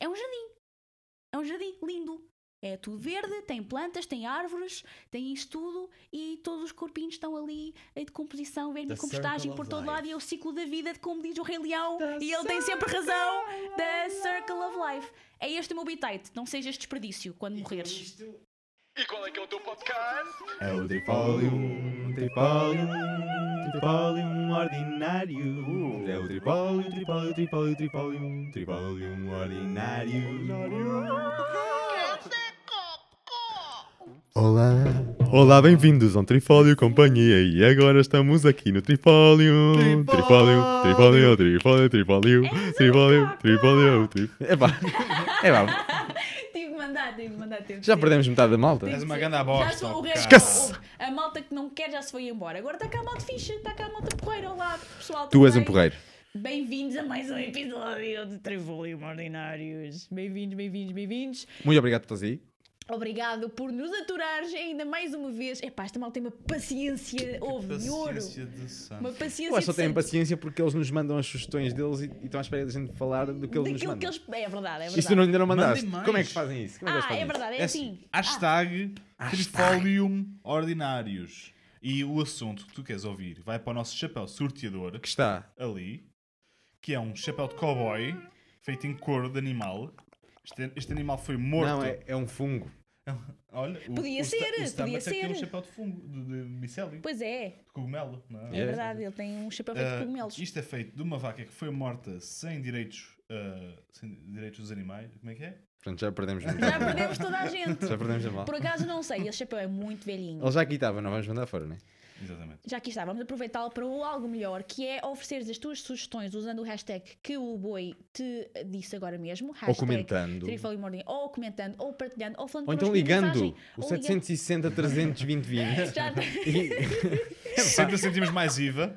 É um jardim. É um jardim lindo. É tudo verde, tem plantas, tem árvores, tem isto tudo e todos os corpinhos estão ali em decomposição, vem The de compostagem por todo life. lado e é o ciclo da vida, de como diz o Rei Leão, e ele tem sempre razão. The Circle of Life. É este o meu bitite, não sejas desperdício quando morreres. E qual é que é o teu podcast? É o Tripólium, Tripólium, Tripólium ordinário. É o Tripólium, Tripólium, Tripólium, Tripólium, Tripólium ordinário. Olá, olá, bem-vindos ao Trifólio Companhia e agora estamos aqui no Trifólio, Trifólio, Trifólio, Trifólio, Trifólio, Trifólio, Trifólio, Trifólio. É pá, é pá, mandar, tive que mandar. Tive que já ser. perdemos metade da malta. És uma grande Já bosta, sou o resto. Esquece. A malta que não quer já se foi embora. Agora está cá a malta ficha, está cá a malta porreira. Olá, pessoal. Tu tudo és um porreiro. Bem-vindos a mais um episódio de Trivolium Ordinários. Bem-vindos, bem-vindos, bem-vindos. Muito obrigado por estás aí. Obrigado por nos aturares ainda mais uma vez. Epá, esta malta tem uma paciência, houve ouro. Paciência de santo. Uma paciência Eu acho que só têm paciência porque eles nos mandam as sugestões deles e, e estão à espera da gente falar do que eles nos Daquilo que mandam. eles... É verdade, é Isto verdade. não, ainda não mandaste. Mandem mais. Como é que fazem isso? Como é que eles Ah, fazem é verdade, é É assim. assim, hashtag Ah. Trifolium Ordinários. E o assunto que tu queres ouvir vai para o nosso chapéu sorteador, Que está. ali, que é um chapéu de cowboy feito em couro de animal. Este, este animal foi morto. Não, é, é um fungo. Olha, o, Podia o, ser, o podia é que tem um ser. chapéu de fungo, de, de micélio, Pois é, de cogumelo. Não é? é É. verdade. Ele tem um chapéu feito de Ah, cogumelos. isto é feito de uma vaca que foi morta sem direitos, ah, sem direitos dos animais. Como é que é? Portanto, já perdemos muito. Já perdemos toda a gente. Já perdemos a mal. Por acaso não sei, esse chapéu é muito velhinho. Ele já aqui estava, não vamos mandar fora, né? Exatamente. Já aqui está, vamos aproveitá-lo para o algo melhor, que é ofereceres as tuas sugestões usando o hashtag que o boi te disse agora mesmo. Ou comentando. Ordem, ou comentando, ou partilhando, ou falando Ou então ligando. mensagem, O ou ligando. 760 320 20. Já- 60 centimos mais IVA.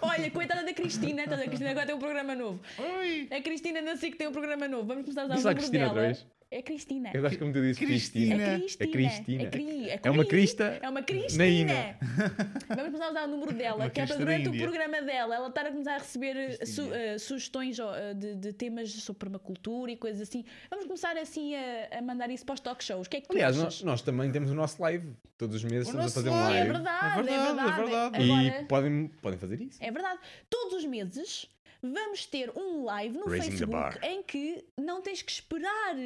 Olha, coitada da Cristina, estás a Cristina agora tem um programa novo. Oi! A Cristina não sei que tem um programa novo. Vamos começar a usar Diz o lá número Cristina dela. outra vez. É Cristina. Eu gosto como tu dizes Cristina. É Cristina. Cristina. É Cristina. É, cri- é É uma cri- crista É uma na Cristina. Ina. Vamos começar a usar o número dela, Uma que é para durante o programa dela ela estar a começar a receber eh, su- eh, sugestões eh, de, de temas sobre permacultura e coisas assim. Vamos começar assim a, a mandar isso para os talk shows. O que é que tu Aliás, achas? nós, nós também temos o nosso live. Todos os meses O estamos a fazer um live. É verdade, É é verdade, verdade. é verdade. E Agora, podem, podem fazer isso. É verdade. Todos os meses vamos ter um live no Raising Facebook em que não tens que esperar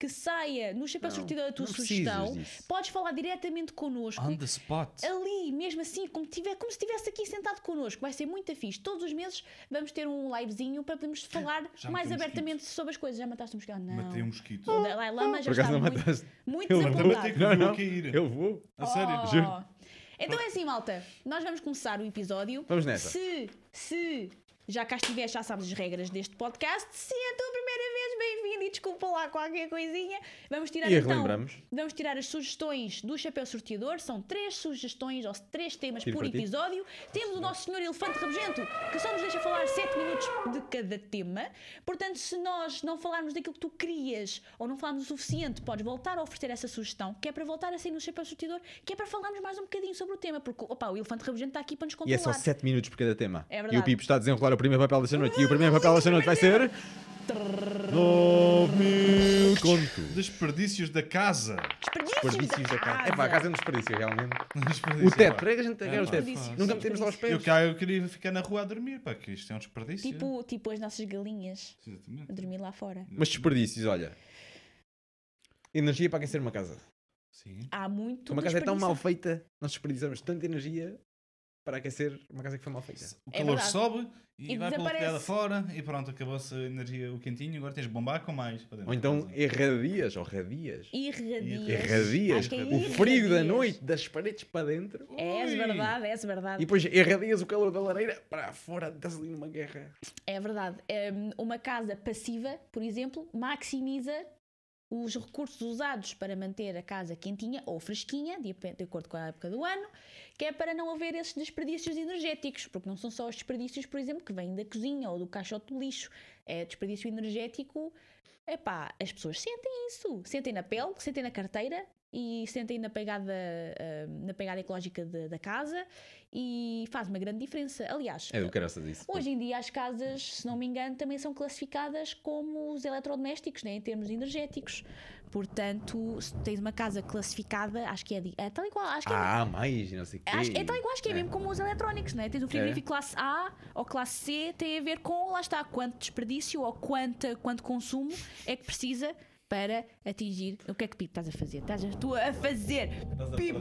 que saia no chapéu Não, sortido a tua não sugestão. Podes falar diretamente connosco. On the spot. Ali, mesmo assim, como, tiver, como se estivesse aqui sentado connosco, vai ser muito fixe. Todos os meses vamos ter um livezinho para podermos falar Já mais abertamente sobre as coisas. Já mataste um mosquito? Não. Matei um mosquito. O Dalai Lama já Por acaso está muito, mataste. muito Eu desapontado. Não, eu não. Eu vou. A sério? Oh. Juro. Então é assim, malta. Nós vamos começar o episódio. Vamos nessa. Se, se já cá estiveste, já sabes as regras deste podcast. Se é a tua primeira vez, e desculpa lá qualquer coisinha. Vamos tirar E então. relembramos. Vamos tirar as sugestões do Chapéu Sorteador. São três sugestões ou três temas Tiro por para ti. episódio. Temos o nosso senhor Elefante Rabugento, que só nos deixa falar 7 minutos de cada tema. Portanto, se nós não falarmos daquilo que tu querias ou não falarmos o suficiente, podes voltar a oferecer essa sugestão, que é para voltar a sair no Chapéu Sorteador, que é para falarmos mais um bocadinho sobre o tema. Porque opa, o Elefante Rabugento está aqui para nos E controlar. é só 7 minutos por cada tema. É e o Pipo está a desenrolar o primeiro papel desta noite. E o primeiro papel desta noite vai ser. 9 mil contos. Desperdícios da casa. Desperdícios Desperdícios da casa. É pá, a casa é um desperdício, realmente. Desperdício, O teto, pá. para que a gente É, quer o pá, teto. Nunca metemos lá os Eu, pés. cá, eu queria ficar na rua a dormir, pá, que isto é um desperdício. Tipo, tipo as nossas galinhas Exatamente. a dormir lá fora. Mas desperdícios, olha. Energia para aquecer uma casa. Sim. Há muito. Uma casa é tão desperdício. mal feita, nós desperdiçamos tanta energia para aquecer uma casa que foi mal feita. O É calor verdade. sobe e, E vai pela fora e pronto, acabou-se a energia, o quentinho, agora tens de bombar com mais. para dentro Ou então irradias, ou radias. Irradias. Irradias. É O frio da noite, das paredes para dentro. És Ui. verdade, E verdade. depois irradias o calor da lareira para fora, estás ali numa guerra. É verdade. Um, uma casa passiva, por exemplo, maximiza os recursos usados para manter a casa quentinha ou fresquinha, de, de acordo com a época do ano, que é para não haver esses desperdícios energéticos, porque não são só os desperdícios, por exemplo, que vêm da cozinha ou do caixote de lixo. É desperdício energético. Epá, as pessoas sentem isso. Sentem na pele, sentem na carteira, e sentem na pegada, ah, na pegada ecológica de- da casa e faz uma grande diferença. Aliás, É do caraças isso. Hoje em dia as casas, se não me engano, também são classificadas como os eletrodomésticos, né, em termos energéticos. Portanto, se tens uma casa classificada, acho que é, é tal e qual, acho que é, Ah, mais, não sei o quê. acho, é tal e qual, acho que é, mesmo como os eletrónicos, né? Tens um frigorífico classe A ou classe C, tem a ver com, lá está, quanto desperdício ou quanto, quanto consumo é que precisa para atingir. O que é que Pipo estás a fazer? Estás a, tu a fazer? Pipo!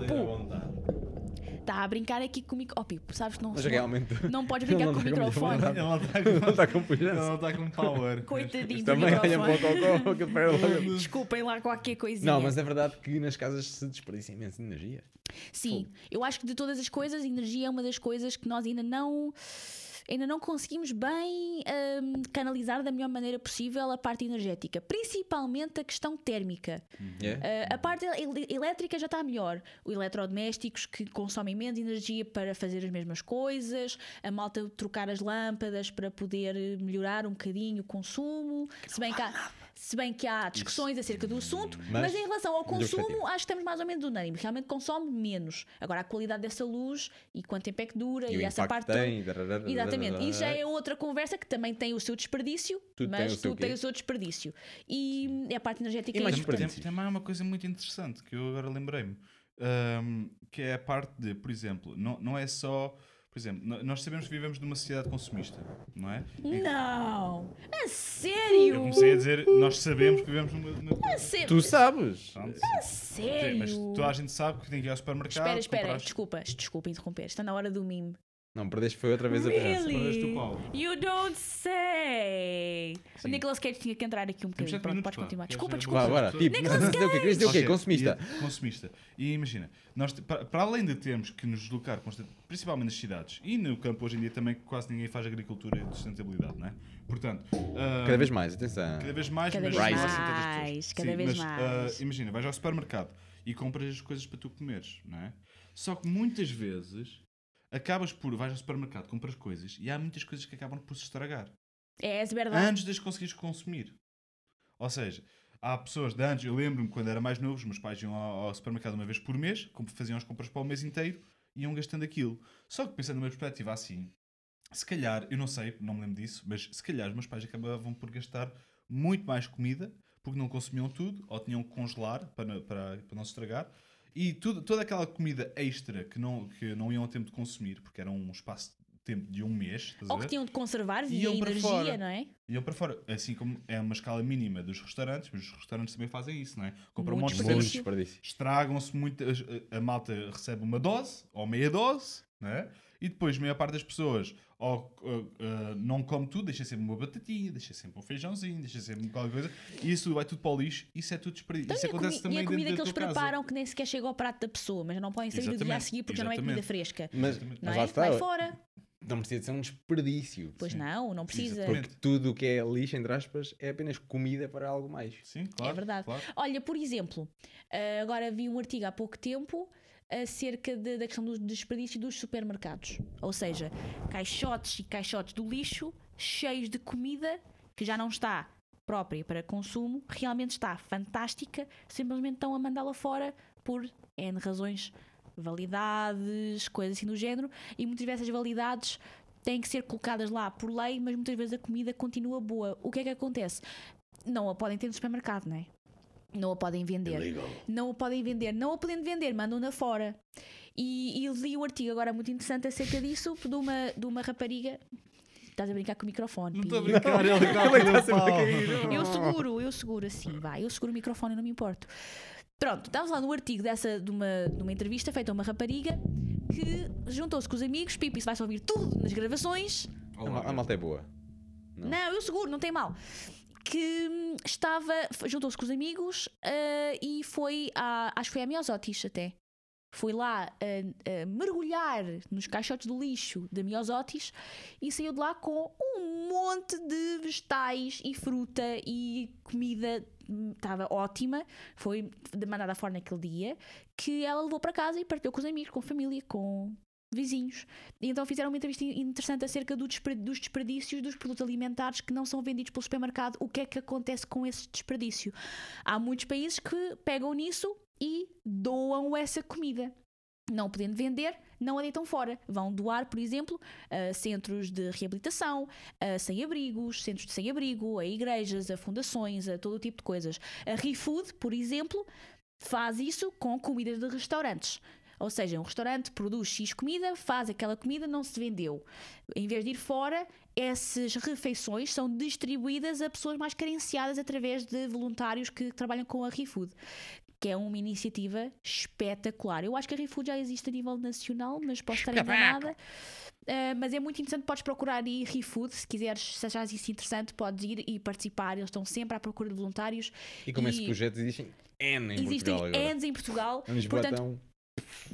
Está a brincar aqui comigo. Oh, Pipo, sabes que não, Mas não, realmente. não podes brincar não com o está com microfone. Ela está não está com Ela pujança. não está com power. Coitadinho do Também olha para o para lá. Desculpem lá qualquer coisinha. Não, mas é verdade que nas casas se desperdiça imensa energia. Sim, eu acho que de todas as coisas, energia é uma das coisas que nós ainda não. Ainda não conseguimos bem hum, canalizar da melhor maneira possível a parte energética, principalmente a questão térmica. É? Uh, a parte el- elétrica já está melhor. Os eletrodomésticos que consomem menos energia para fazer as mesmas coisas, a malta trocar as lâmpadas para poder eh, melhorar um bocadinho o consumo. Se bem que há, se bem que há discussões acerca do assunto, mas, Mas, em relação ao consumo, acho que estamos mais ou menos unânimes. Realmente consome menos. Agora, a qualidade dessa luz e quanto tempo é que dura E e, o essa parte. tem. Exatamente, isso já é outra conversa que também tem o seu desperdício, Tudo tem mas o seu tudo tem o seu desperdício. E hum, a parte energética E é mais importante. desperdício. tem também uma coisa muito interessante que eu agora lembrei-me, ahm, que é a parte de, por exemplo, não, não é só. Por exemplo, nós sabemos que vivemos numa sociedade consumista, não é? Em Não! A sério? Eu comecei a dizer, nós sabemos que vivemos numa. numa- A sé- Tu sabes. Pronto, a sério? Mas toda a gente sabe que tem que ir ao supermercado. Espera, espera, comprar- desculpa, desculpa interromper. Está na hora do mime. Não, perdeste foi outra vez a presença. Perdeste o Really? pau. You don't say! O Sim. Nicolas Cage tinha que entrar aqui um bocadinho. Pronto, pá. continuar. Desculpa, desculpa. Vá, bora. Tipo, Nicolas dizer o quê? Dizer o Consumista. e- consumista. E imagina, nós, para, para além de termos que nos deslocar, constant- principalmente nas cidades e no campo hoje em dia também, que quase ninguém faz agricultura e sustentabilidade, não é? Portanto, ah, Cada vez mais, atenção. cada vez mais, Cada mas vez mais, mais, cada Sim, vez mas, mais. ah, imagina, vais ao supermercado e compras as coisas para tu comeres, não é? Só que muitas vezes acabas por, vais ao supermercado, compras coisas e há muitas coisas que acabam por se estragar É, é verdade. antes de as conseguires consumir. Ou seja, há pessoas de antes, eu lembro-me quando era mais novo, os meus pais iam ao, ao supermercado uma vez por mês, faziam as compras para o mês inteiro e iam gastando aquilo. Só que pensando numa perspectiva assim, se calhar, eu não sei, não me lembro disso, mas se calhar os meus pais acabavam por gastar muito mais comida porque não consumiam tudo ou tinham que congelar para, para, para não se estragar. E tudo, toda aquela comida extra que não, que não iam a tempo de consumir, porque era um espaço de tempo de um mês, estás a Ou que tinham de conservar via Iam para energia, fora. não é? Iam para fora. Assim como é uma escala mínima dos restaurantes, mas os restaurantes também fazem isso, não é? Compram um Muito monte de desperdício. estragam-se muito, a, a malta recebe uma dose, ou meia dose, não é? E depois a maior parte das pessoas ou, uh, uh, não come tudo, deixa sempre uma batatinha, deixa sempre um feijãozinho, deixa sempre qualquer coisa, e isso vai tudo para o lixo, isso é tudo desperdício. Então, isso e acontece e também a comida que eles preparam que nem sequer chega ao prato da pessoa, mas não podem sair do dia a Exatamente, seguir porque já não é comida exatamente. fresca. Mas, Não mas é? está. Vai fora. Não precisa de ser um desperdício. Pois Sim. não, não precisa. Exatamente. Porque tudo o que é lixo, entre aspas, é apenas comida para algo mais. Sim, claro. é verdade. claro. Olha, por exemplo, ah, agora vi um artigo há pouco tempo acerca de- da questão do desperdício dos supermercados. Ou seja, caixotes e caixotes do lixo cheios de comida que já não está própria para consumo, realmente está fantástica, simplesmente estão a mandá-la fora por N razões, validades, coisas assim do género, e muitas vezes essas validades têm que ser colocadas lá por lei, mas muitas vezes a comida continua boa. O que é que acontece? Não a podem ter no supermercado, não é? Não a podem vender. Não a podem vender. Não a podem vender, mandam-na fora. E, e eu li o artigo agora muito interessante acerca disso de uma, de uma rapariga. Estás a brincar com o microfone. Não estou a brincar, ele está a. Eu seguro, eu seguro assim, vai. Eu seguro o microfone, não me importo. Pronto, estávamos lá no artigo dessa, de, uma, de uma entrevista feita a uma rapariga que juntou-se com os amigos. Pipo, isso vai-se ouvir tudo nas gravações. A, a malta é boa. Não. Não, eu seguro, não tem mal. Que hum, estava, juntou-se com os amigos ah, e foi à, acho que foi à Miosotis até. Foi lá a, a mergulhar nos caixotes do lixo da Miosotis e saiu de lá com um monte de vegetais e fruta e comida. hum, Estava ótima, foi mandada fora naquele dia. Que ela levou para casa e partiu com os amigos, com a família, com vizinhos. E então fizeram uma entrevista interessante acerca do dos desperdícios dos produtos alimentares que não são vendidos pelo supermercado. O que é que acontece com esse desperdício? Há muitos países que pegam nisso e doam essa comida. Não podendo vender, não a deitam fora. Vão doar, por exemplo, a centros de reabilitação, a sem-abrigos, centros de sem-abrigo, a igrejas, a fundações, a todo tipo de coisas. A ReFood, por exemplo, faz isso com comidas de restaurantes. Ou seja, um restaurante produz X comida, faz aquela comida, não se vendeu. Em vez de ir fora, essas refeições são distribuídas a pessoas mais carenciadas através de voluntários que trabalham com a ReFood. Que é uma iniciativa espetacular. Eu acho que a ReFood já existe a nível nacional, mas posso estar enganada. Uh, mas é muito interessante, podes procurar aí ReFood, se quiseres, se achares isso interessante, podes ir e participar. Eles estão sempre à procura de voluntários. E como esses projetos existem N em Existem Portugal agora. Ns em Portugal. Portanto,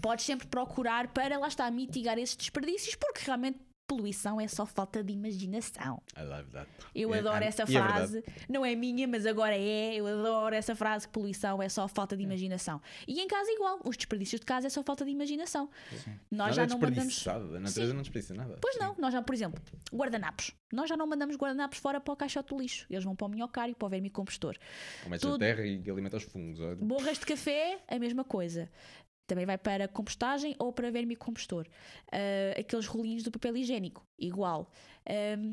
podes sempre procurar para lá está mitigar esses desperdícios, porque realmente poluição é só falta de imaginação. I love that. Eu É- adoro é- essa é frase, não é minha, mas agora é. Eu adoro essa frase que poluição é só falta de É. imaginação. E em casa igual, os desperdícios de casa é só falta de imaginação. Nós Nada já é não mandamos. A natureza não desperdiça nada. Pois não, nós já, por exemplo, guardanapos. Nós já não mandamos guardanapos fora para o caixote do lixo. Eles vão para o minhocário, para o vermicompostor. Começa tudo- a terra e alimenta os fungos. olha. Borras de café, a mesma coisa. Também vai para compostagem ou para vermicompostor. Ah, aqueles rolinhos do papel higiênico, igual.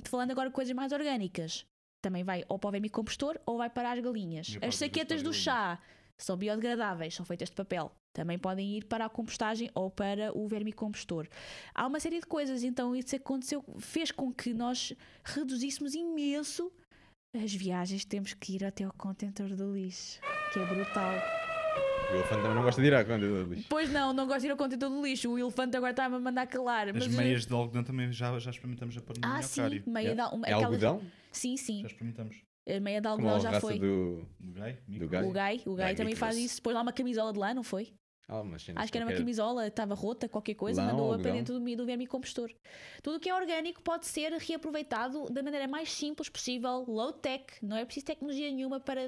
Falando agora de coisas mais orgânicas, também vai ou para o vermicompostor ou vai para as galinhas. As as saquetas do chá são biodegradáveis, são feitas de papel. Também podem ir para a compostagem ou para o vermicompostor. Há uma série de coisas, então isso aconteceu, fez com que nós reduzíssemos imenso as viagens que temos que ir até ao contentor do lixo, que é brutal. O elefante também não gosta de ir à conta do lixo. Pois não, não gosto de ir ao contentor do lixo. O elefante agora está-me a mandar calar. As mas- meias de algodão também já, já experimentamos a pôr no Ah, sim, meia É. de al- É aquelas- algodão? Sim, sim. Já experimentamos. A meia de algodão já foi. do... Do gai? Do gai? O Gai, o Gai também faz isso. Pôs lá uma camisola de lã, não foi? Ah, Acho que era uma camisola, estava rota, qualquer coisa, Lã, mandou-a para dentro do, do vermicompostor. Tudo o que é orgânico pode ser reaproveitado da maneira mais simples possível, low tech, não é preciso tecnologia nenhuma para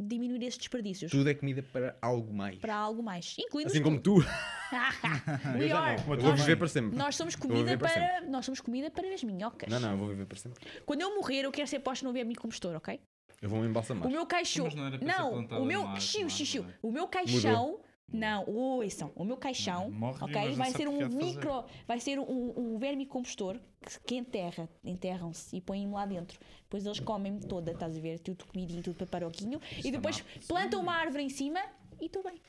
diminuir esses desperdícios. Tudo é comida para algo mais. Para algo mais, incluindo Assim como tu-. We are. vou viver para sempre. Nós somos comida para para, nós somos comida para as minhocas. Não, não, eu vou viver para sempre. Quando eu morrer, eu quero ser posto no vermicompostor, ok? Eu vou me embalsamar. O meu caixão. Não era para ser Não, o meu. Xiu, xiu, xiu. O meu caixão. Não, ouçam, o meu caixão, Morre, ok? Vai ser um fazer. micro, vai ser um, um vermicompostor que, que enterra, enterram-se e põem-me lá dentro. Depois eles comem-me toda, estás a ver? Tudo comidinho, tudo paparoquinho. E está depois má. plantam uma árvore em cima e estou bem.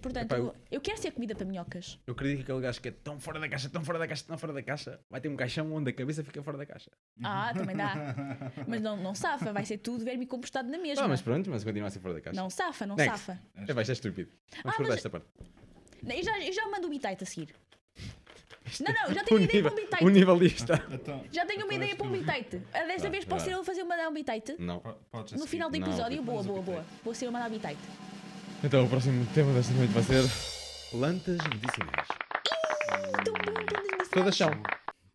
Portanto, Epá, eu, eu- eu quero ser comida para minhocas. Eu acredito que aquele gajo que é tão fora da caixa, tão fora da caixa, tão fora da caixa, vai ter um caixão onde a cabeça fica fora da caixa. Ah, também dá. Mas não, não safa, vai ser tudo vermicompostado na mesma. Ah, mas pronto, mas continua a ser fora da caixa. Não safa, não Next. safa. É, vai ser estúpido. Vamos Ah, cortar mas- esta parte. Eu já, eu já mando o bitite a seguir. Não, não, já O tenho uma ideia nível, para um bitite. o nível disto. Então, Já tenho uma então ideia para um bitite. Ah, Desta Vá, vez posso ser eu a fazer uma um bitite? Não. No final do episódio, boa, boa, boa. Vou ser eu a mandar bitite. Então o próximo tema desta noite vai ser plantas medicinais. Tão bom, plantas medicinais. Todas são.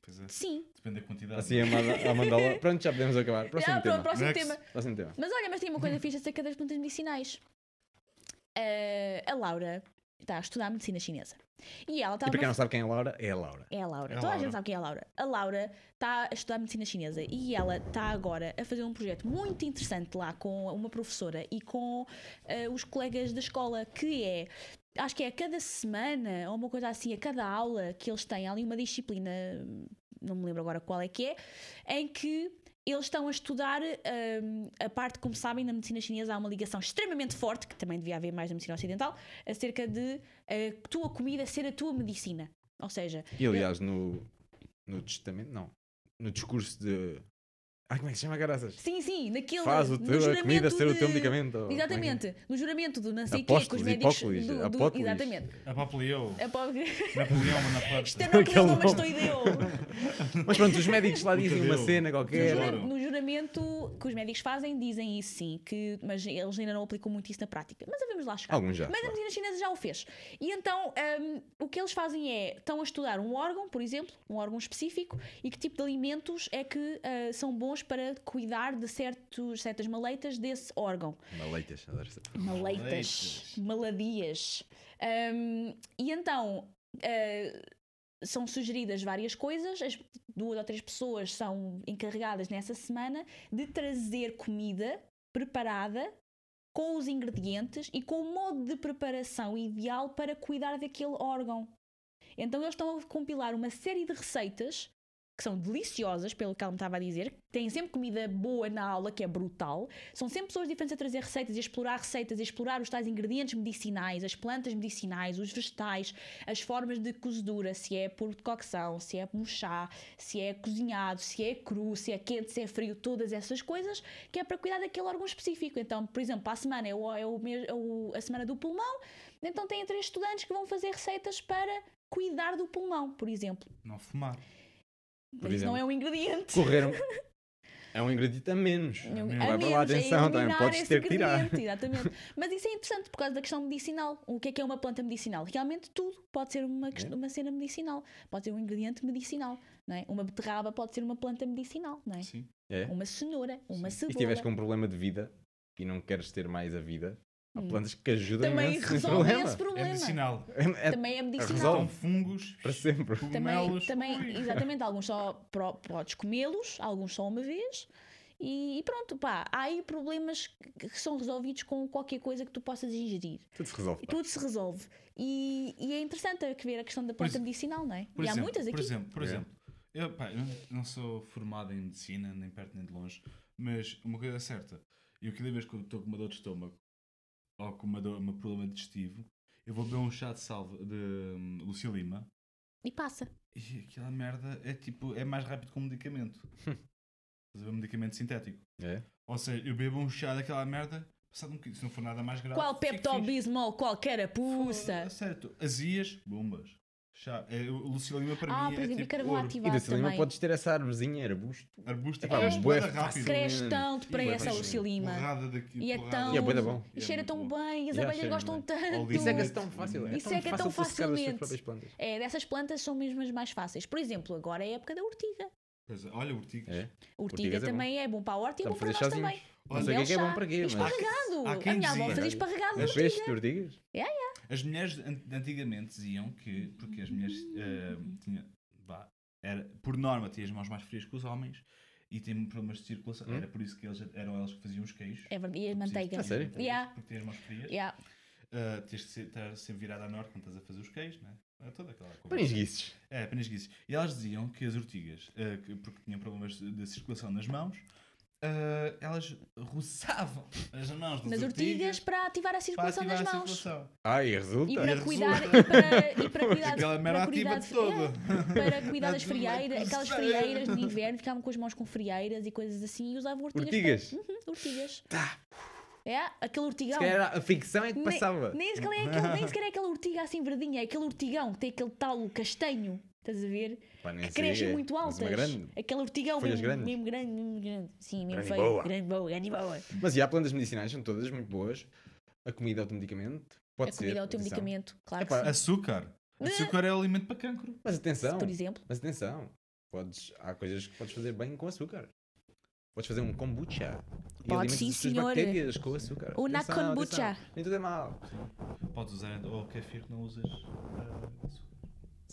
Pois é, Sim. depende da quantidade. Assim a manda- a mandala. Pronto, já podemos acabar. Próximo Ah, pronto, tema. próximo Next. tema. Próximo tema. Mas olha, mas tem uma coisa fixe acerca das plantas medicinais. Ah, a Laura está a estudar medicina chinesa. E ela está E para quem não sabe quem é a Laura, é a Laura. É a Laura. É a Toda a Laura. gente sabe quem é a Laura. A Laura está a estudar medicina chinesa e ela está agora a fazer um projeto muito interessante lá com uma professora e com eh, os colegas da escola, que é. Acho que é a cada semana, ou uma coisa assim, a cada aula que eles têm, ali uma disciplina, não me lembro agora qual é que é, em que eles estão a estudar hum, a parte, como sabem, na medicina chinesa há uma ligação extremamente forte, que também devia haver mais na medicina ocidental, acerca de a tua comida ser a tua medicina. Ou seja, E aliás, no, no testamento, não. No discurso de. Ai, como é que se chama, caraças? Sim, sim, naquele. Faz o no teu, a juramento comida ser o teu de- medicamento. é que é? Exatamente, no juramento do não sei quê, que os médicos. hipóclis, do- do- apóstolis. exatamente. A Papaleo. A pobre- Napoleão, Bonaparte. Isto é não mas estou ideu. Mas pronto, os médicos lá dizem uma cena qualquer. No juramento que os médicos fazem, dizem isso sim, que, mas eles ainda não aplicam muito isso na prática. Mas devemos lá chegar. Alguns já. Mas a medicina chinesa já o fez. E então hum, o que eles fazem é estão a estudar um órgão, por exemplo, um órgão específico, e que tipo de alimentos é que ah, são bons para cuidar de certos, certas maleitas desse órgão. Maleitas, adoro essa palavra. Maleitas, Maleitas. maladias. Hum, e então ah, são sugeridas várias coisas, as duas ou três pessoas são encarregadas nessa semana de trazer comida preparada com os ingredientes e com o modo de preparação ideal para cuidar daquele órgão. Então eles estão a compilar uma série de receitas que são deliciosas, pelo que ela me estava a dizer. Têm sempre comida boa na aula, que é brutal. São sempre pessoas diferentes a trazer receitas e a explorar receitas, a explorar os tais ingredientes medicinais, as plantas medicinais, os vegetais, as formas de cozedura, se é por decocção, se é um chá, se é cozinhado, se é cru, se é quente, se é frio, todas essas coisas, que é para cuidar daquele órgão específico. Então, por exemplo, para a semana é, o, é, o, é o- a semana do pulmão, então têm três estudantes que vão fazer receitas para cuidar do pulmão, por exemplo. Não fumar. Mas isso não é um ingrediente. Correr é um ingrediente a menos. A Não vai para lá é atenção, também podes ter que tirar. Exatamente. Mas isso é interessante por causa da questão medicinal. O que é que é uma planta medicinal? Realmente tudo pode ser uma, É. uma cena medicinal. Pode ser um ingrediente medicinal. Não é? Uma beterraba pode ser uma planta medicinal. Não é? Sim. É. Uma cenoura, uma E se cebola. tiveres com um problema de vida e não queres ter mais a vida, há Hum. plantas que ajudam Também imenso nesse resolve problema. esse É problema. medicinal. É- é Também é medicinal. resolve. São fungos, para sempre. Também, também exatamente, alguns só pro- podes comê-los, alguns só uma vez. E, e pronto, pá, há aí problemas que que são resolvidos com qualquer coisa que tu possas ingerir. Tudo se resolve. E pá. tudo se resolve. E, e é interessante ver a questão da planta medicinal, não é? Por e há exemplo, muitas Por aqui. exemplo, por É. exemplo eu, pá, eu não sou formado em medicina, nem perto nem de longe, mas uma coisa é certa, eu cada vez que eu estou com uma dor de estômago ou com uma dor, um problema digestivo, eu vou beber um chá de salva de hum, Lucia Lima E passa. e aquela merda é tipo, é mais rápido que um medicamento. Estás a ver um medicamento sintético. É. Ou seja, eu bebo um chá daquela merda, passado um bocadinho, se não for nada mais grave. Qual. Pepto-Bismol, qual carapuça. Certo, azias, bombas. Chá. É, o Lucia Lima para Ah, mim por é exemplo, e tipo carvão ouro. E ativado da Celima também. podes ter essa árvorezinha, arbusto. Arbusto é, mas é bué rápido. Cresce tanto E. Porrada daqui, E é tão. E é daqui. bom. E cheira tão bem, as abelhas gostam tanto. Isso é que é tão fácil. É Isso tão é que é tão facilmente. É, dessas plantas são mesmo as mais fáceis. Por exemplo, agora é a época da ortiga. Pois é, olha, urticas. É. A ortiga Ortigas é bom. também é bom para a horta e é bom para nós também. Não sei o que é é bom para quê, mas- Esparregado. Há a minha avó fazia esparregado de Mas de ortigas? As mulheres an- antigamente diziam que, porque as mulheres eh, tinham, vá, era, por norma tinham as mãos mais frias que os homens e tinham problemas de circulação. Hum? Era por isso que eles, eram elas que faziam os queijos. É verdade. E a manteiga. A sério? Yeah. Porque têm as mãos frias. Yeah. Uh, tens de ser, estar sempre virada a norte quando estás a fazer os queijos, né? É toda aquela coisa. Panisguices. É, panisguices. E elas diziam que as ortigas, uh, que- porque tinham problemas de, de circulação nas mãos, uh, elas roçavam as mãos das Nas ortigas para ativar a para circulação ativar das a mãos. circulação. Ai, resulta. E para E cuidar, resulta. e para, e para cuidar, Aquela merda para cuidar de toda. é, para cuidar das uma frieiras, aquelas frieiras de inverno, ficavam com as mãos com frieiras e coisas assim e usavam ortigas. Ortigas? Para... Uhum, ortigas. Tá. É, aquele ortigão. Se a ficção é que Nem- passava. Nem, sequer é aquele, nem sequer é aquela ortiga assim verdinha, é aquele ortigão que tem aquele talo castanho, estás a ver? Pá, Que crescem é. muito altas. grande. Aquele ortigão Folhas mesmo, grandes. mesmo grande, mesmo grande. Sim, mesmo Grande feio. boa. Grande boa, grande boa. Mas e há plantas medicinais, são todas muito boas. A comida é o teu medicamento. Pode a ser. comida é o teu atenção. medicamento, claro Epá, que sim. Açúcar. Açúcar é alimento para cancro. Mas atenção. Por exemplo. Mas atenção. Podes, há coisas que podes fazer bem com açúcar. Podes fazer um kombucha. Pode, sim, senhor. bactérias com açúcar. Uma Atenção, kombucha. Nem tudo é mal. Podes usar ou kefir que não usas uh, açúcar.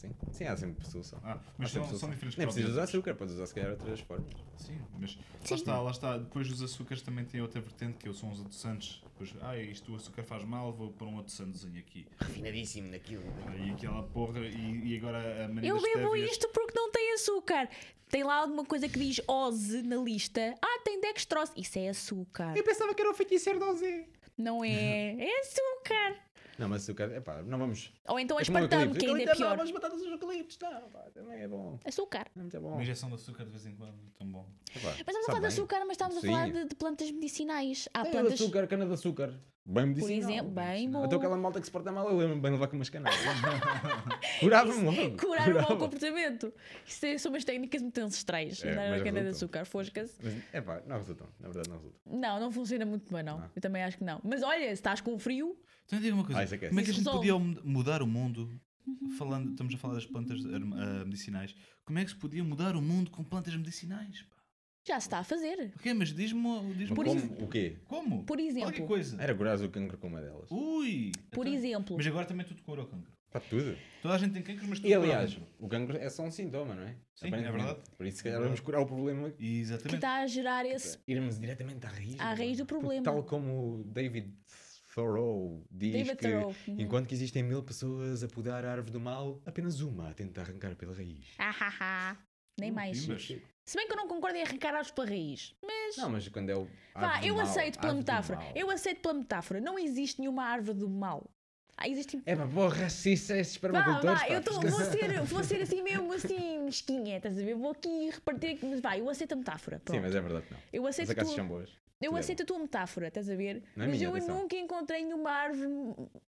Sim, sim há sempre solução. Ah, mas sempre são, são solução. diferentes Nem precisas usar açúcar, podes usar se calhar outras formas. Sim, mas lá está, lá está. Depois os açúcares também têm outra vertente que são os adoçantes. Depois, ah, isto o açúcar faz mal, vou pôr um adoçantezinho aqui. Refinadíssimo naquilo. E aquela porra, e, e agora a Maria Eu bebo Tévias- isto porque não tem açúcar. Tem lá alguma coisa que diz OZE na lista. Ah, tem dextrose. Isso é açúcar. Eu pensava que era o feiticeiro do Zé. Não é? É açúcar. Não, mas açúcar, é pá, não vamos. Ou então É o aspartame, que ainda é Eucalipto pior. Não, mas batatas dos eucaliptos, não, pá, também é bom. Açúcar. É muito bom. Uma injeção de açúcar de vez em quando, tão bom. Epá, Mas estamos a falar de bem. açúcar, mas estamos Sim. a falar de, de plantas medicinais. Há Tem plantas. açúcar, cana de açúcar. Bem medicinal. exemplo, bem bom. Até aquela malta que se porta mal, eu lembro-me bem de levar com umas canas. Curava-me logo. Curar o mau comportamento. Isso é- são umas técnicas muito ancestrais. É, andar na cana de açúcar, fosca-se. Mas, epá, não resultam. Na verdade, não resultam. Não, não funciona muito bem, não. Não. Eu também acho que não. Mas olha, se estás com frio, Então diga uma coisa, Ah, é que é. como é que a gente podia mu- mudar o mundo, falando, estamos a falar das plantas ah, medicinais, como é que se podia mudar o mundo com plantas medicinais? pá? já se está a fazer. Ok, mas diz-me diz Como, o quê? como? Por exemplo. Qualquer coisa. Era curares o cancro com uma delas. Ui! Por então- exemplo, Mas agora também tudo cura o cancro. Para tudo. Toda a gente tem cancros, mas tu E aliás, o cancro é só um sintoma, não é? Sim, é verdade. Por isso, se calhar, vamos curar o problema. Que Exatamente. está a gerar esse. Irmos diretamente à raiz. À raiz do problema. Tal como o David Thoreau diz David que Thoreau. Uhum. enquanto que existem mil pessoas a podar a árvore do mal, apenas uma a tentar arrancar pela raiz. Ah, ah, ah. Nem Hum, mais. pimbas. Se bem que eu não concordo em arrancar árvores para a raiz. Mas. Não, mas quando é o. Vá, eu mal, aceito pela metáfora. Eu aceito pela metáfora. Não existe nenhuma árvore do mal. Ah, existe. É se isso é esses Vá, espermacultores. vá, pá, eu tô, vou, ser, vou ser assim mesmo assim mesquinha, estás a ver? Vou aqui repartir mas vai, eu aceito a metáfora. Sim, Pronto. mas é verdade, não. Eu As aceito a acaças tua, são boas. Eu é aceito a tua metáfora, estás a ver? Não é mas minha, eu atenção. nunca encontrei nenhuma árvore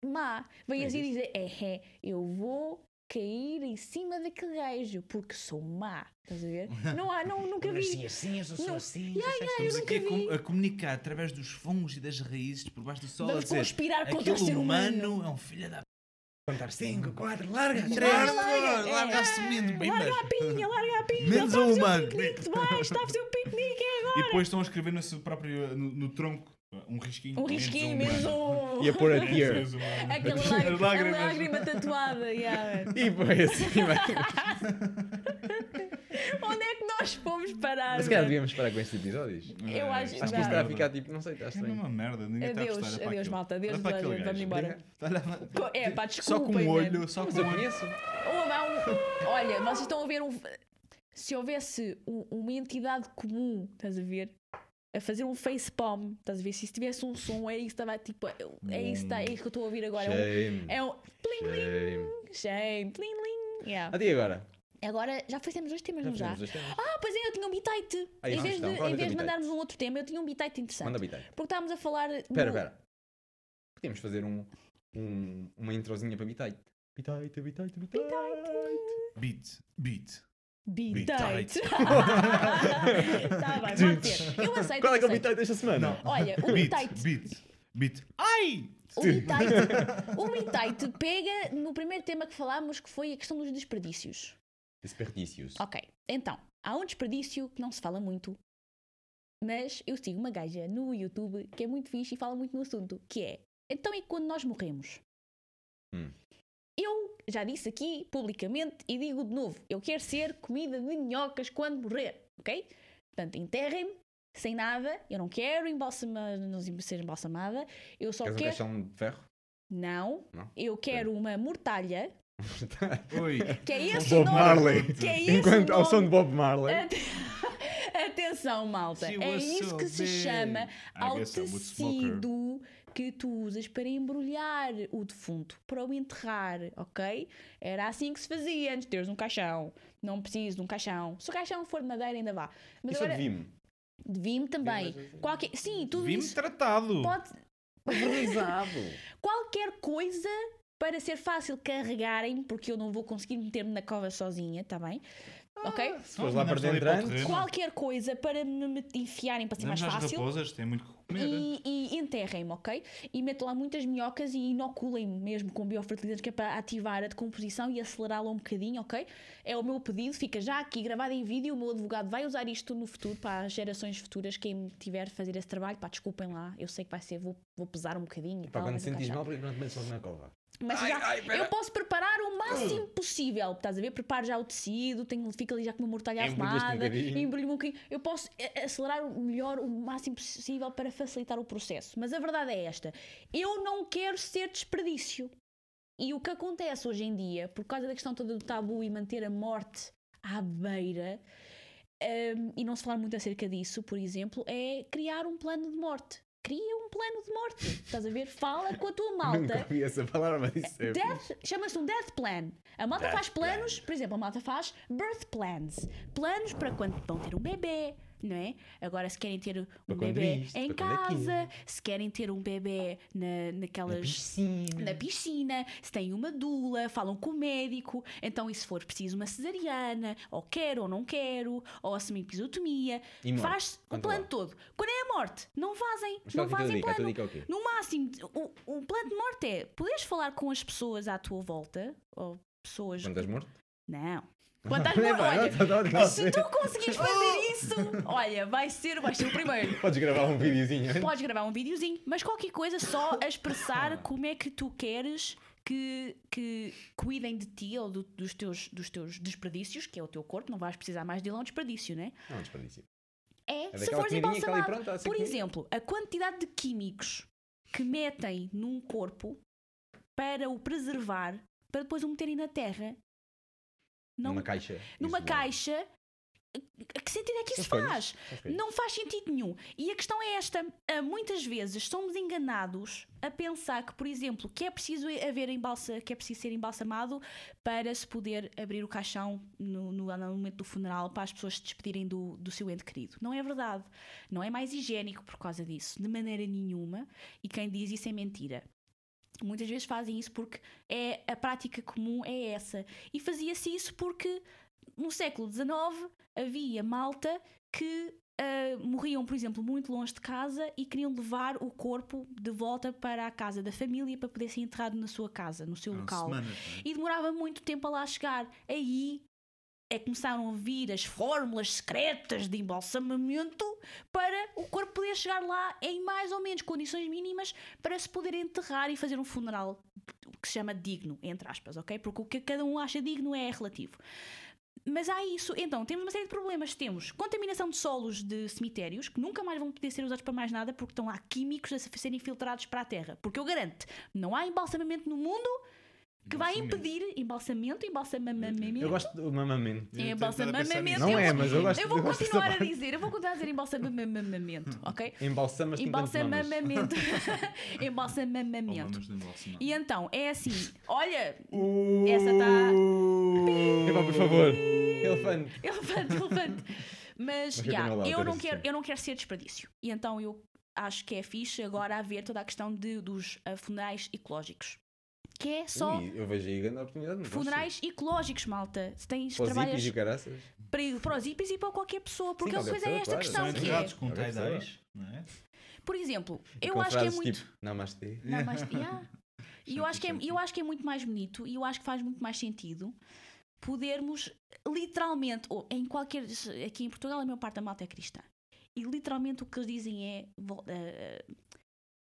má. Vem assim existe. dizer, é, é, eu vou cair em cima daquele gajo porque sou má. Estás a ver? Não há, não, nunca vi. assim, eu sou Não. assim. Estamos nunca aqui a, com- vi. a comunicar através dos fungos e das raízes por baixo do sol. Vamos a dizer, conspirar contra o ser humano. é um filho da Contar 5, 4, larga, Três, 3. larga, larga é. bem Larga a pinha, larga a pinha. Menos um fazer humano. um está a fazer um piquenique é. E depois estão a escrever no, seu próprio, no, no tronco um risquinho. Um risquinho, menos um. E a pôr a tear. Menos humano. Aquela lágrima, a lágrimas. lágrima tatuada. yeah. E foi assim. Onde é que nós fomos parar? Mas se calhar devíamos parar com estes episódios. Eu acho- Acho que isto está a ficar tipo, não sei, está É estranho. uma merda, ninguém está a Adeus, adeus, malta, adeus, vamos embora. É, pá, Só com um olho, mano. só com um olho. um- Olha, vocês estão a ver um. Se houvesse um- uma entidade comum, estás a ver? A fazer um facepalm, estás a ver? Se isso tivesse um som, é isso que estava tipo. É isso, tá, é isso que eu estou a ouvir agora. Shame. É um. É um plim, Shame. plim, plim. Yeah. Até agora. Agora, já fizemos dois temas, Já não já? Ah, pois é, eu tinha um bitite. Ah, em vez, de, é em teu vez de bitite? mandarmos um outro tema, eu tinha um bitite interessante. Manda bitite. Porque estávamos a falar. Espera, do- espera. Podemos fazer um, um, uma introzinha para Bitite. Bitite, Bitite, Bitite. Beat, beat. Bitite. Bitite. tá bem, pode ser. Eu aceito. Qual é que é o aceito. Bitite desta semana? Olha, o Beat, bitite. beat, beat. Ai! O bitite, o bitite pega no primeiro tema que falámos, que foi a questão dos desperdícios. Desperdícios. Ok, então, há um desperdício que não se fala muito, mas eu sigo uma gaja no YouTube que é muito fixe e fala muito no assunto, que é, então e quando nós morremos? Hum. Eu já disse aqui publicamente e digo de novo, eu quero ser comida de minhocas quando morrer, ok? Portanto, enterrem-me sem nada, eu não quero embalsama, não ser embalsamada, eu só Queres um quero... caixão de ferro? Não, Não? eu quero uma mortalha, Oi. que é esse Bob o nome, Marley. que é esse Enquanto o ao som nome- de Bob Marley. Ate- Atenção, malta. She É isso so que se big. chama I ao tecido que tu usas para embrulhar o defunto, para o enterrar, ok? Era assim que se fazia antes de teres um caixão. Não preciso de um caixão. Se o caixão for de madeira, ainda vá. Mas Isso é agora, de Vime. de vime também. Vime, Qualquer... Sim, tudo Vim-me isso tratado. pode... Qualquer coisa para ser fácil carregarem, porque eu não vou conseguir meter-me na cova sozinha, tá bem? ok? Se fores lá para dentro. Qualquer coisa para me enfiarem para ser mais Damos fácil. raposas, tem muito. E, e enterrem-me, ok? E meto lá muitas minhocas e inoculem-me mesmo com biofertilizantes que é para ativar a decomposição e acelerá-la um bocadinho, ok? É o meu pedido, fica já aqui gravado em vídeo. O meu advogado vai usar isto no futuro para as gerações futuras. Quem tiver a fazer esse trabalho, pá, desculpem lá, eu sei que vai ser, vou, vou pesar um bocadinho e Para tal. quando cá mal, porque não te metes logo na cova. Mas Ai, já, ai, eu posso preparar o máximo possível. Estás a ver? Preparo já o tecido, tenho, fica ali já com uma mortalha um arrumada, embrulho-me um bocadinho. Eu posso acelerar o melhor, o máximo possível para facilitar o processo. Mas a verdade é esta: eu não quero ser desperdício. E o que acontece hoje em dia, por causa da questão toda do tabu e manter a morte à beira, hum, e não se falar muito acerca disso, por exemplo, é criar um plano de morte. Cria um plano de morte. Estás a ver? Fala com a tua Nunca malta. ouvi essa palavra, mas isso é. Death, chama-se um death plan. A malta Death faz planos, por exemplo, a malta faz birth plans. Planos para quando vão ter um bebê, não é? Agora, se querem ter um bebê isto, em casa, se querem ter um bebê na, naquelas. Na piscina. Na piscina, se tem uma dula, falam com o médico, então e se for preciso uma cesariana, ou quero ou não quero, ou a semi-episiotomia, E morte? faz o plano todo. Quando é a morte, não fazem, Mas não fazem dica? Plano. dica é o quê? No máximo, o, o plano de morte é poderes falar com as pessoas à tua volta, ou pessoas. Quando estás morto? Não. É morto, pá, olha, não. se tu conseguires fazer isso, olha, vai ser, vai ser o primeiro. Podes gravar um videozinho. Podes gravar um videozinho, mas qualquer coisa só a expressar como é que tu queres que, que cuidem de ti ou do- dos, teus, dos teus desperdícios, que é o teu corpo, não vais precisar mais dele, é um desperdício, né? Não, desperdício. É, É se daquela fores comidinha que está ali embalsamado. há cinco Por exemplo, a quantidade de químicos que metem num corpo para o preservar, para depois o meterem na terra, não, Numa caixa. numa não- caixa, que sentido é que isso faz? coisas. Não faz sentido nenhum. E a questão é esta: ah, muitas vezes somos enganados a pensar que, por exemplo, que é preciso haver embalsa, que é preciso ser embalsamado para se poder abrir o caixão no, no- no momento do funeral para as pessoas se despedirem do, do seu ente querido. Não é verdade. Não é mais higiênico por causa disso, de maneira nenhuma. E quem diz isso é mentira. Muitas vezes fazem isso porque é a prática comum é essa. E fazia-se isso porque no século XIX havia malta que ah, morriam, por exemplo, muito longe de casa e queriam levar o corpo de volta para a casa da família para poder ser enterrado na sua casa, no seu local. semanas, não é? E demorava muito tempo a lá chegar. Aí é começaram a vir as fórmulas secretas de embalsamamento para o corpo poder chegar lá em mais ou menos condições mínimas para se poder enterrar e fazer um funeral que se chama digno, entre aspas, ok? Porque o que cada um acha digno é relativo. Mas há isso. Então, temos uma série de problemas. Temos contaminação de solos de cemitérios, que nunca mais vão poder ser usados para mais nada, porque estão lá químicos a serem filtrados para a terra. Porque eu garanto, não há embalsamamento no mundo que vai impedir embalsamento, embalsamamento. Eu gosto do mamamento. É embalsamamento. Não é, vou- mas eu gosto- Eu vou continuar a dizer, eu vou continuar a dizer embalsamamento, ok? Embalsamas. Embalsamamento. embalsamamento. Embalsamado. E então, é assim, olha, Uh. essa está. Epá, por favor. Elefante. Elefante, elefante. Mas, já, eu, não quero, eu não quero ser desperdício. E então eu acho que é fixe agora haver toda a questão de, dos ah, funerais ecológicos. Que é só Ui, eu vejo aí grande oportunidade. funerais ecológicos, malta. Se tens Para os trabalhas hippies e caraças. para, para os hippies e para qualquer pessoa. Porque Sim, a coisa é esta claro. questão São que é. com tie-dyes, não é? Por exemplo, E eu com acho que é muito. tipo, Namastê. Yeah. E eu acho, que é, eu acho que é muito mais bonito e eu acho que faz muito mais sentido podermos literalmente, ou em qualquer. Aqui em Portugal, a maior parte da malta é cristã. E literalmente o que eles dizem é. eh,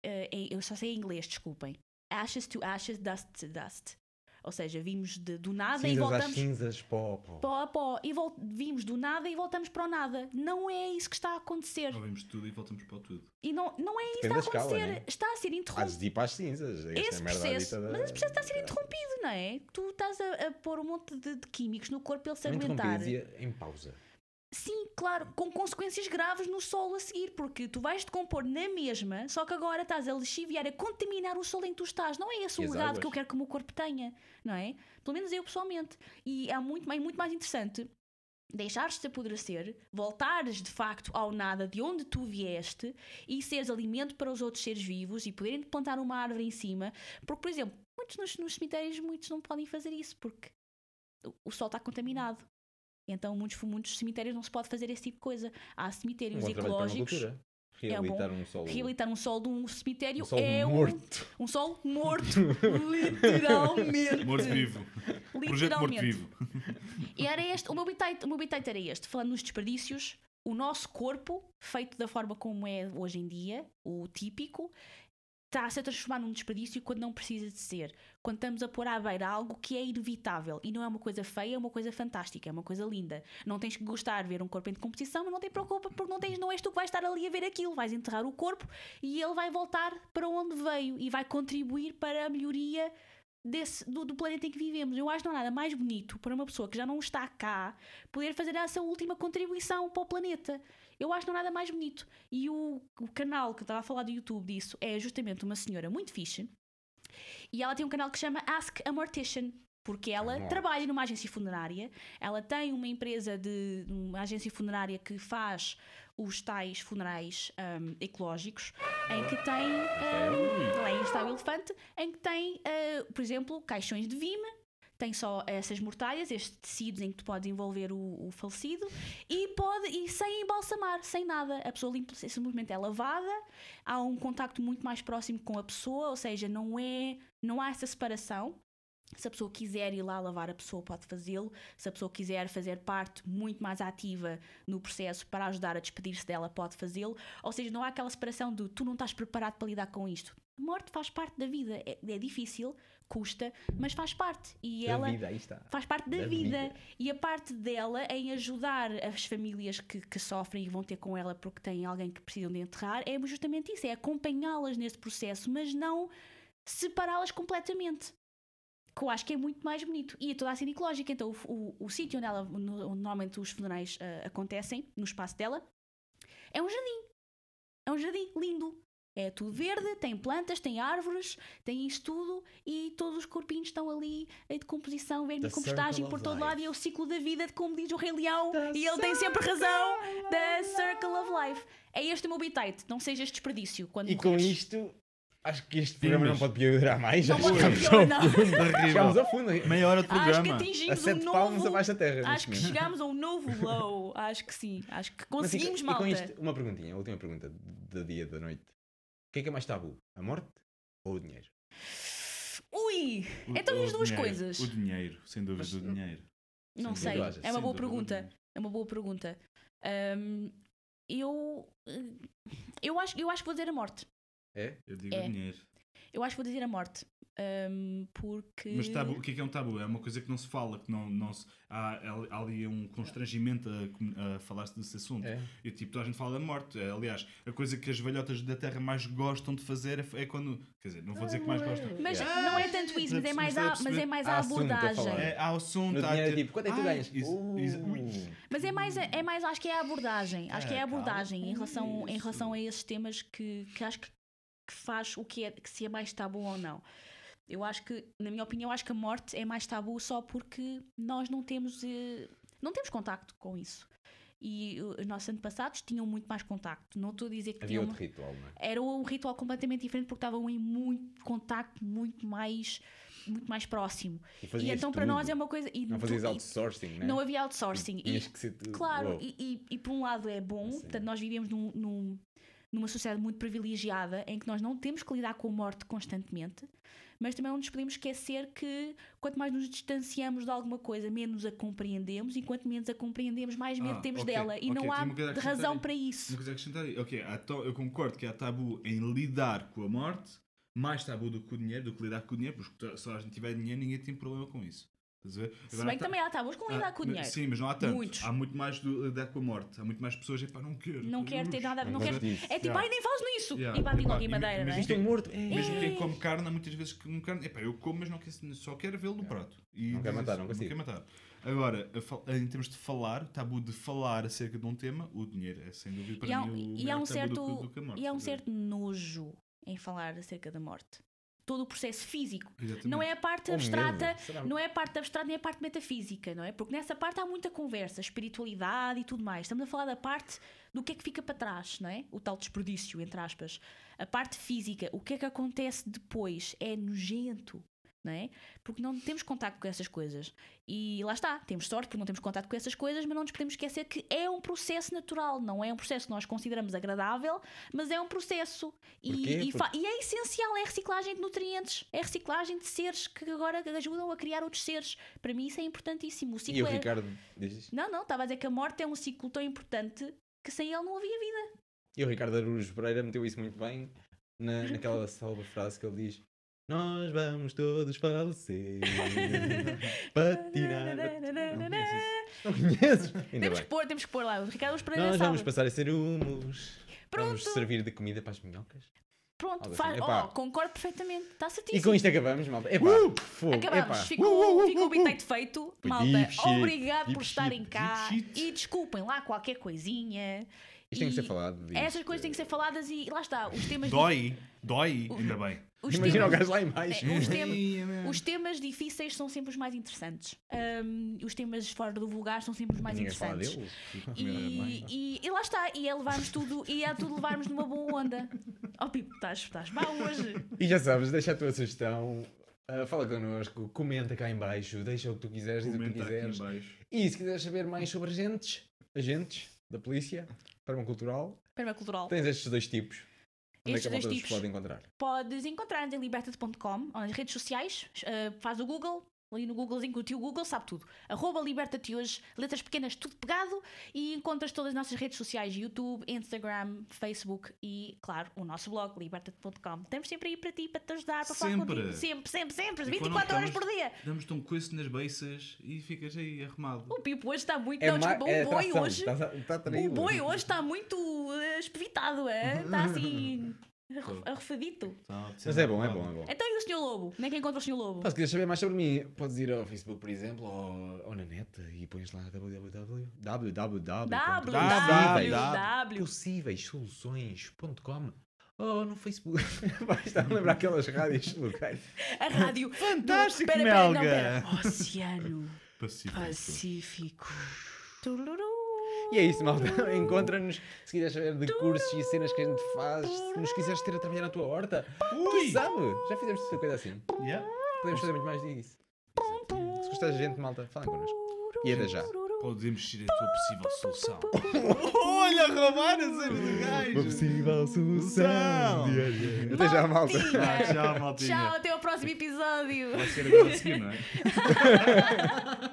eh, eh, eu só sei em inglês, desculpem. Ashes to ashes, dust to dust. Ou seja, vimos de- do nada e Cinzas às voltamos. cinzas, pó, pó. Pó a pó, e vol- vimos do nada e voltamos para o nada. Não é isso que está a acontecer. Ouvimos tudo e voltamos para o tudo. E não, não é isso que está a escala, acontecer. né? Está a ser interrompido. Hás de ir para as cinzas. Essa esse é a merda processo, da- mas esse processo está a ser interrompido, não é? Tu estás a, a pôr um monte de, de químicos no corpo para ele se dizia em pausa. Sim, claro, com consequências graves no solo a seguir, porque tu vais te compor na mesma, só que agora estás a lixiviar, a contaminar o solo em que tu estás. Não é esse o legado que eu quero que o meu corpo tenha, não é? Pelo menos eu pessoalmente. E é muito, mais- muito mais interessante deixares-te apodrecer, voltares de facto ao nada de onde tu vieste e seres alimento para os outros seres vivos e poderem plantar uma árvore em cima. Porque, por exemplo, muitos nos, nos cemitérios muitos não podem fazer isso porque o, o sol está contaminado. Então, muitos, muitos cemitérios não se pode fazer esse tipo de coisa. Há Um cemitérios para a ecológicos. É bom. Reabilitar um solo. Reabilitar um sol de um cemitério Um solo é um- morto. Um, sol morto. Literalmente. Morto-vivo. Projeto Literalmente. morto-vivo. E era este, o meu bitite, o meu bitite era este, falando nos desperdícios, o nosso corpo, feito da forma como é hoje em dia, o típico, está a se transformar num desperdício quando não precisa de ser. Quando estamos a pôr à beira algo que é inevitável e não é uma coisa feia, é uma coisa fantástica, é uma coisa linda. Não tens que gostar de ver um corpo em decomposição, mas não te preocupa porque não, tens, não és tu que vais estar ali a ver aquilo. Vais enterrar o corpo e ele vai voltar para onde veio e vai contribuir para a melhoria desse, do, do planeta em que vivemos. Eu acho não há nada mais bonito para uma pessoa que já não está cá poder fazer essa última contribuição para o planeta. Eu acho não nada mais bonito. E o, o canal que eu estava a falar do YouTube disso é justamente uma senhora muito fixe. E ela tem um canal que se chama Ask a Mortician. Porque ela trabalha numa agência funerária, ela tem uma empresa de uma agência funerária que faz os tais funerais hum, ecológicos, em que tem hum, lá em Estado Elefante, em que tem, ah, por exemplo, caixões de vime, tem só essas mortalhas, estes tecidos em que tu podes envolver o, o falecido e pode e sem embalsamar, sem nada. A pessoa limpa, simplesmente é lavada, há um contacto muito mais próximo com a pessoa, ou seja, não é, não há essa separação. Se a pessoa quiser ir lá lavar, a pessoa pode fazê-lo. Se a pessoa quiser fazer parte muito mais ativa no processo para ajudar a despedir-se dela, pode fazê-lo. Ou seja, não há aquela separação de tu não estás preparado para lidar com isto. A morte faz parte da vida. É, é difícil, custa, mas faz parte. E Da ela vida, aí está. faz parte da, Da vida. vida. E a parte dela em ajudar as famílias que, que sofrem e vão ter com ela porque têm alguém que precisam de enterrar é justamente isso: é acompanhá-las nesse processo, mas não separá-las completamente. Que eu acho que é muito mais bonito. E é toda a cena ecológica. Então, o, o, o sítio onde, ela, no- onde normalmente os funerais ah, acontecem, no espaço dela, é um jardim. É um jardim lindo. É tudo verde, tem plantas, tem árvores, tem isto tudo e todos os corpinhos estão ali em decomposição, The vermicompostagem circle por todo life. lado e é o ciclo da vida, como diz o Rei Leão, The e ele tem sempre razão. The Circle of Life. É este o meu bitite, não sejas desperdício quando E com morreres. isto, acho que este programa Pimas. não pode piorar mais. Já Não pode chegámos piorar, ao não. fundo. Chegámos ao fundo. Meia hora de Acho que programa. A atingimos um sete palmos novo. abaixo da terra. Acho que neste momento. chegámos a um novo low. Acho que sim. Acho que Mas e- conseguimos, e, malta. com isto, uma perguntinha, a última pergunta do dia da noite. O que é que é mais tabu? A morte ou o dinheiro? Ui! O- Então e as o duas dinheiro, coisas? O dinheiro, sem dúvida, Mas- o dinheiro. Não Sem sei. dúvida, achas? É uma Sem boa dúvida, o pergunta. dinheiro. É uma boa pergunta. Ahm, eu. Eu acho, eu acho que vou dizer a morte. É? Eu digo É. o dinheiro. Eu acho que vou dizer a morte. Ahm, porque. Mas tabu, o que é que é um tabu? É uma coisa que não se fala, que não, não se, há, há ali um constrangimento a, a falar-se desse assunto. É. E tipo, toda a gente fala da morte. É, Aliás, a coisa que as velhotas da terra mais gostam de fazer é, é quando. Quer dizer, não vou dizer que mais gostam. Mas Yeah. não é tanto isso, mas é mais, Mas a, mas é mais Há a assunto a abordagem. É, há o som, No a dinheiro é ter- tipo, quanto é que tu Ai, ganhas? isso- isso- ui. Uh. Mas é mais, é mais, acho que é a abordagem. Acho que é a calma abordagem em relação, em relação a esses temas que, que acho que, que faz o que é, que se é mais tabu ou não. Eu acho que, na minha opinião, acho que a morte é mais tabu só porque nós não temos, eh, não temos contacto com isso. E uh, os nossos antepassados tinham muito mais contacto. Não estou a dizer que Havia tinham. outro ritual, não é? Era um ritual completamente diferente porque estavam em muito contacto, muito mais, muito mais próximo. E, E então para tudo. nós é uma coisa. E Não tu- fazias e- outsourcing, né? não havia outsourcing. E, tudo- Claro, e, e- e por um lado é bom, Sim. portanto, nós vivemos num- num- numa sociedade muito privilegiada em que nós não temos que lidar com a morte constantemente, mas também não nos podemos esquecer que quanto mais nos distanciamos de alguma coisa, menos a compreendemos, e quanto menos a compreendemos, mais medo Ah, temos ok, dela. E ok, não há razão aí. para Não isso. quiser acrescentar aí. Ok, eu concordo que há tabu em lidar com a morte, mais tabu do que o dinheiro, do que lidar com o dinheiro, porque se a gente tiver dinheiro, ninguém tem problema com isso. Estás a ver? Se bem que ta- também há tabus com lidar Ah, com o dinheiro. Sim, mas não há tanto. Muitos. Há muito mais do lidar com a morte. Há muito mais pessoas, epá, não quero. Não quero ter nada, não, Não quero. gosto disso. É tipo, Yeah. ai, nem fales nisso! Yeah. E batem Epá, logo em e- madeira, mas não é? Estou morto. É. Mesmo quem come carne, há muitas vezes que come carne, epá, eu como, mas não quero, só quero vê-lo no prato. E Não quer diz matar, isso, não consigo. quer matar. Agora, a em termos de falar, tabu de falar acerca de um tema, o dinheiro é sem dúvida para E há, mim o e há um tabu certo, do que- do que a morte. e há um a ver? certo nojo em falar acerca da morte. Todo o processo físico. Exatamente. Não é a parte Ou abstrata, não é a parte abstrata nem a parte metafísica, não é? Porque nessa parte há muita conversa, espiritualidade e tudo mais. Estamos a falar da parte do que é que fica para trás, não é? O tal desperdício, entre aspas. A parte física, o que é que acontece depois é nojento, não é? Porque não temos contato com essas coisas. E lá está, temos sorte porque não temos contato com essas coisas, mas não nos podemos esquecer que é um processo natural, não é um processo que nós consideramos agradável, mas é um processo. E, e e é essencial, é a reciclagem de nutrientes, é a reciclagem de seres que agora ajudam a criar outros seres. Para mim isso é importantíssimo. O E ciclo o é... Ricardo diz isso. Não, não, estava a dizer que a morte é um ciclo tão importante que sem ele não havia vida. E o Ricardo Araújo Pereira meteu isso muito bem na, naquela salva frase que ele diz: Nós vamos todos falecer. Patinar. Não conheço isso. Não conheces? Ainda Temos que bem. pôr, temos que pôr lá. O Ricardo Luz Pereira Nós vamos passar a ser humus. Vamos Pronto. servir de comida para as minhocas. Pronto, Algo faz... assim. Epá. oh, concordo perfeitamente. Está E certíssimo. com isto acabamos, malta. Epá, fogo. Acabamos, Epá. ficou, ficou o bitite feito. Malta, deep shit, obrigado deep por estarem cá. shit. E desculpem lá qualquer coisinha. Isto tem que E ser falado. disto. Essas coisas têm que ser faladas e lá está. Os temas. Dói, dói, ainda bem. Os Imagina o temas, gajo lá em baixo. É, os temas- Ei, man. os temas difíceis são sempre os mais interessantes. Ahm, os temas fora do vulgar são sempre os mais Ninguém fala interessantes. dele. E, e, e lá está, e é levarmos tudo, e é tudo levarmos numa boa onda. Oh Pipo, estás, estás mal hoje. E já sabes, deixa a tua sugestão. ah, fala connosco, comenta cá em baixo, deixa o que tu quiseres, diz o que Comenta quiseres. E se quiseres saber mais sobre agentes, agentes da polícia, permacultural, Permacultural. tens estes dois tipos. Onde é Estes que a dois tipos. pode encontrar? Podes encontrar-nos em liberta.com ou nas redes sociais. eh, faz o Google, ali no Googlezinho, que o tio Google sabe tudo. Arroba liberta-te hoje, letras pequenas, tudo pegado. E encontras todas as nossas redes sociais: YouTube, Instagram, Facebook e, claro, o nosso blog, liberta.com. Estamos sempre aí para ti, para te ajudar, para falar Sempre. contigo. Sempre, sempre, sempre. E quando 24 horas por dia. Damos-te um coice nas beiças e ficas aí arrumado. O Pipo hoje está muito. É, não, desculpa, é o boi hoje. Está, está O boi hoje está muito eh, espevitado, é? Está assim. arref- arrefadito. Mas é bom, é bom, é bom. Então e o Sr. Lobo? Nem que encontra o Sr. Lobo? Se quiseres saber mais sobre mim, podes ir ao Facebook, por exemplo, ou, ou na net e pões lá www. www. possíveissoluções.com ou no Facebook. Vai estar a lembrar aquelas rádios locais. A rádio. Fantástico, Pera, pera, não, Melga. pera. Oceano Pacífico. Pacífico. Tururu. E é isso, malta. Encontra-nos se quiseres saber de cursos e cenas que a gente faz. Se nos quiseres ter a trabalhar na tua horta, quem sabe? Já fizemos tanta coisa assim. Yeah. Podemos fazer muito mais disso. Se gostares da gente, malta, falem connosco. E até já. Podemos ser a tua possível solução. Olha, roubar a cena do gajo. possível solução. Até já, malta. Ah, tchau, maltinha. Tchau, até ao próximo episódio. Vai ser agora a seguir, não é?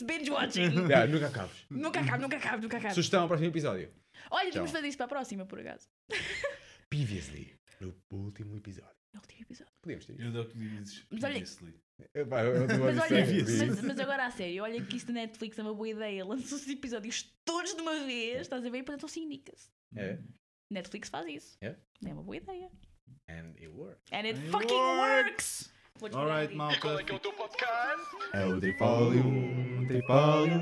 Netflix binge watching. Ah, nunca acabes. Nunca acaba, nunca acaba, nunca acaba. Sugestão ao próximo episódio. Olha, Tchau. fazer isso para a próxima, por acaso. Previously. No último episódio. É o último episódio. Podíamos ter. Eu dou o que dizes. Mas olha- previously. Mas olha, isso. mas, mas agora a sério, olha que isto da Netflix é uma boa ideia. Lançam os episódios todos de uma vez, estás a ver? E portanto assim indica-se. É. Netflix faz isso. É? É uma boa ideia. And it worked. And it It fucking works! Alright, malta. E qual é que é o teu podcast? É o Trifólium, Trifólium,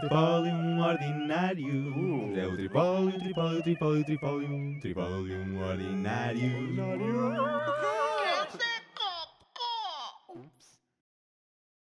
Trifólium ordinário. É o Trifólium, Trifólium, Trifólium, Trifólium, Trifólium ordinário.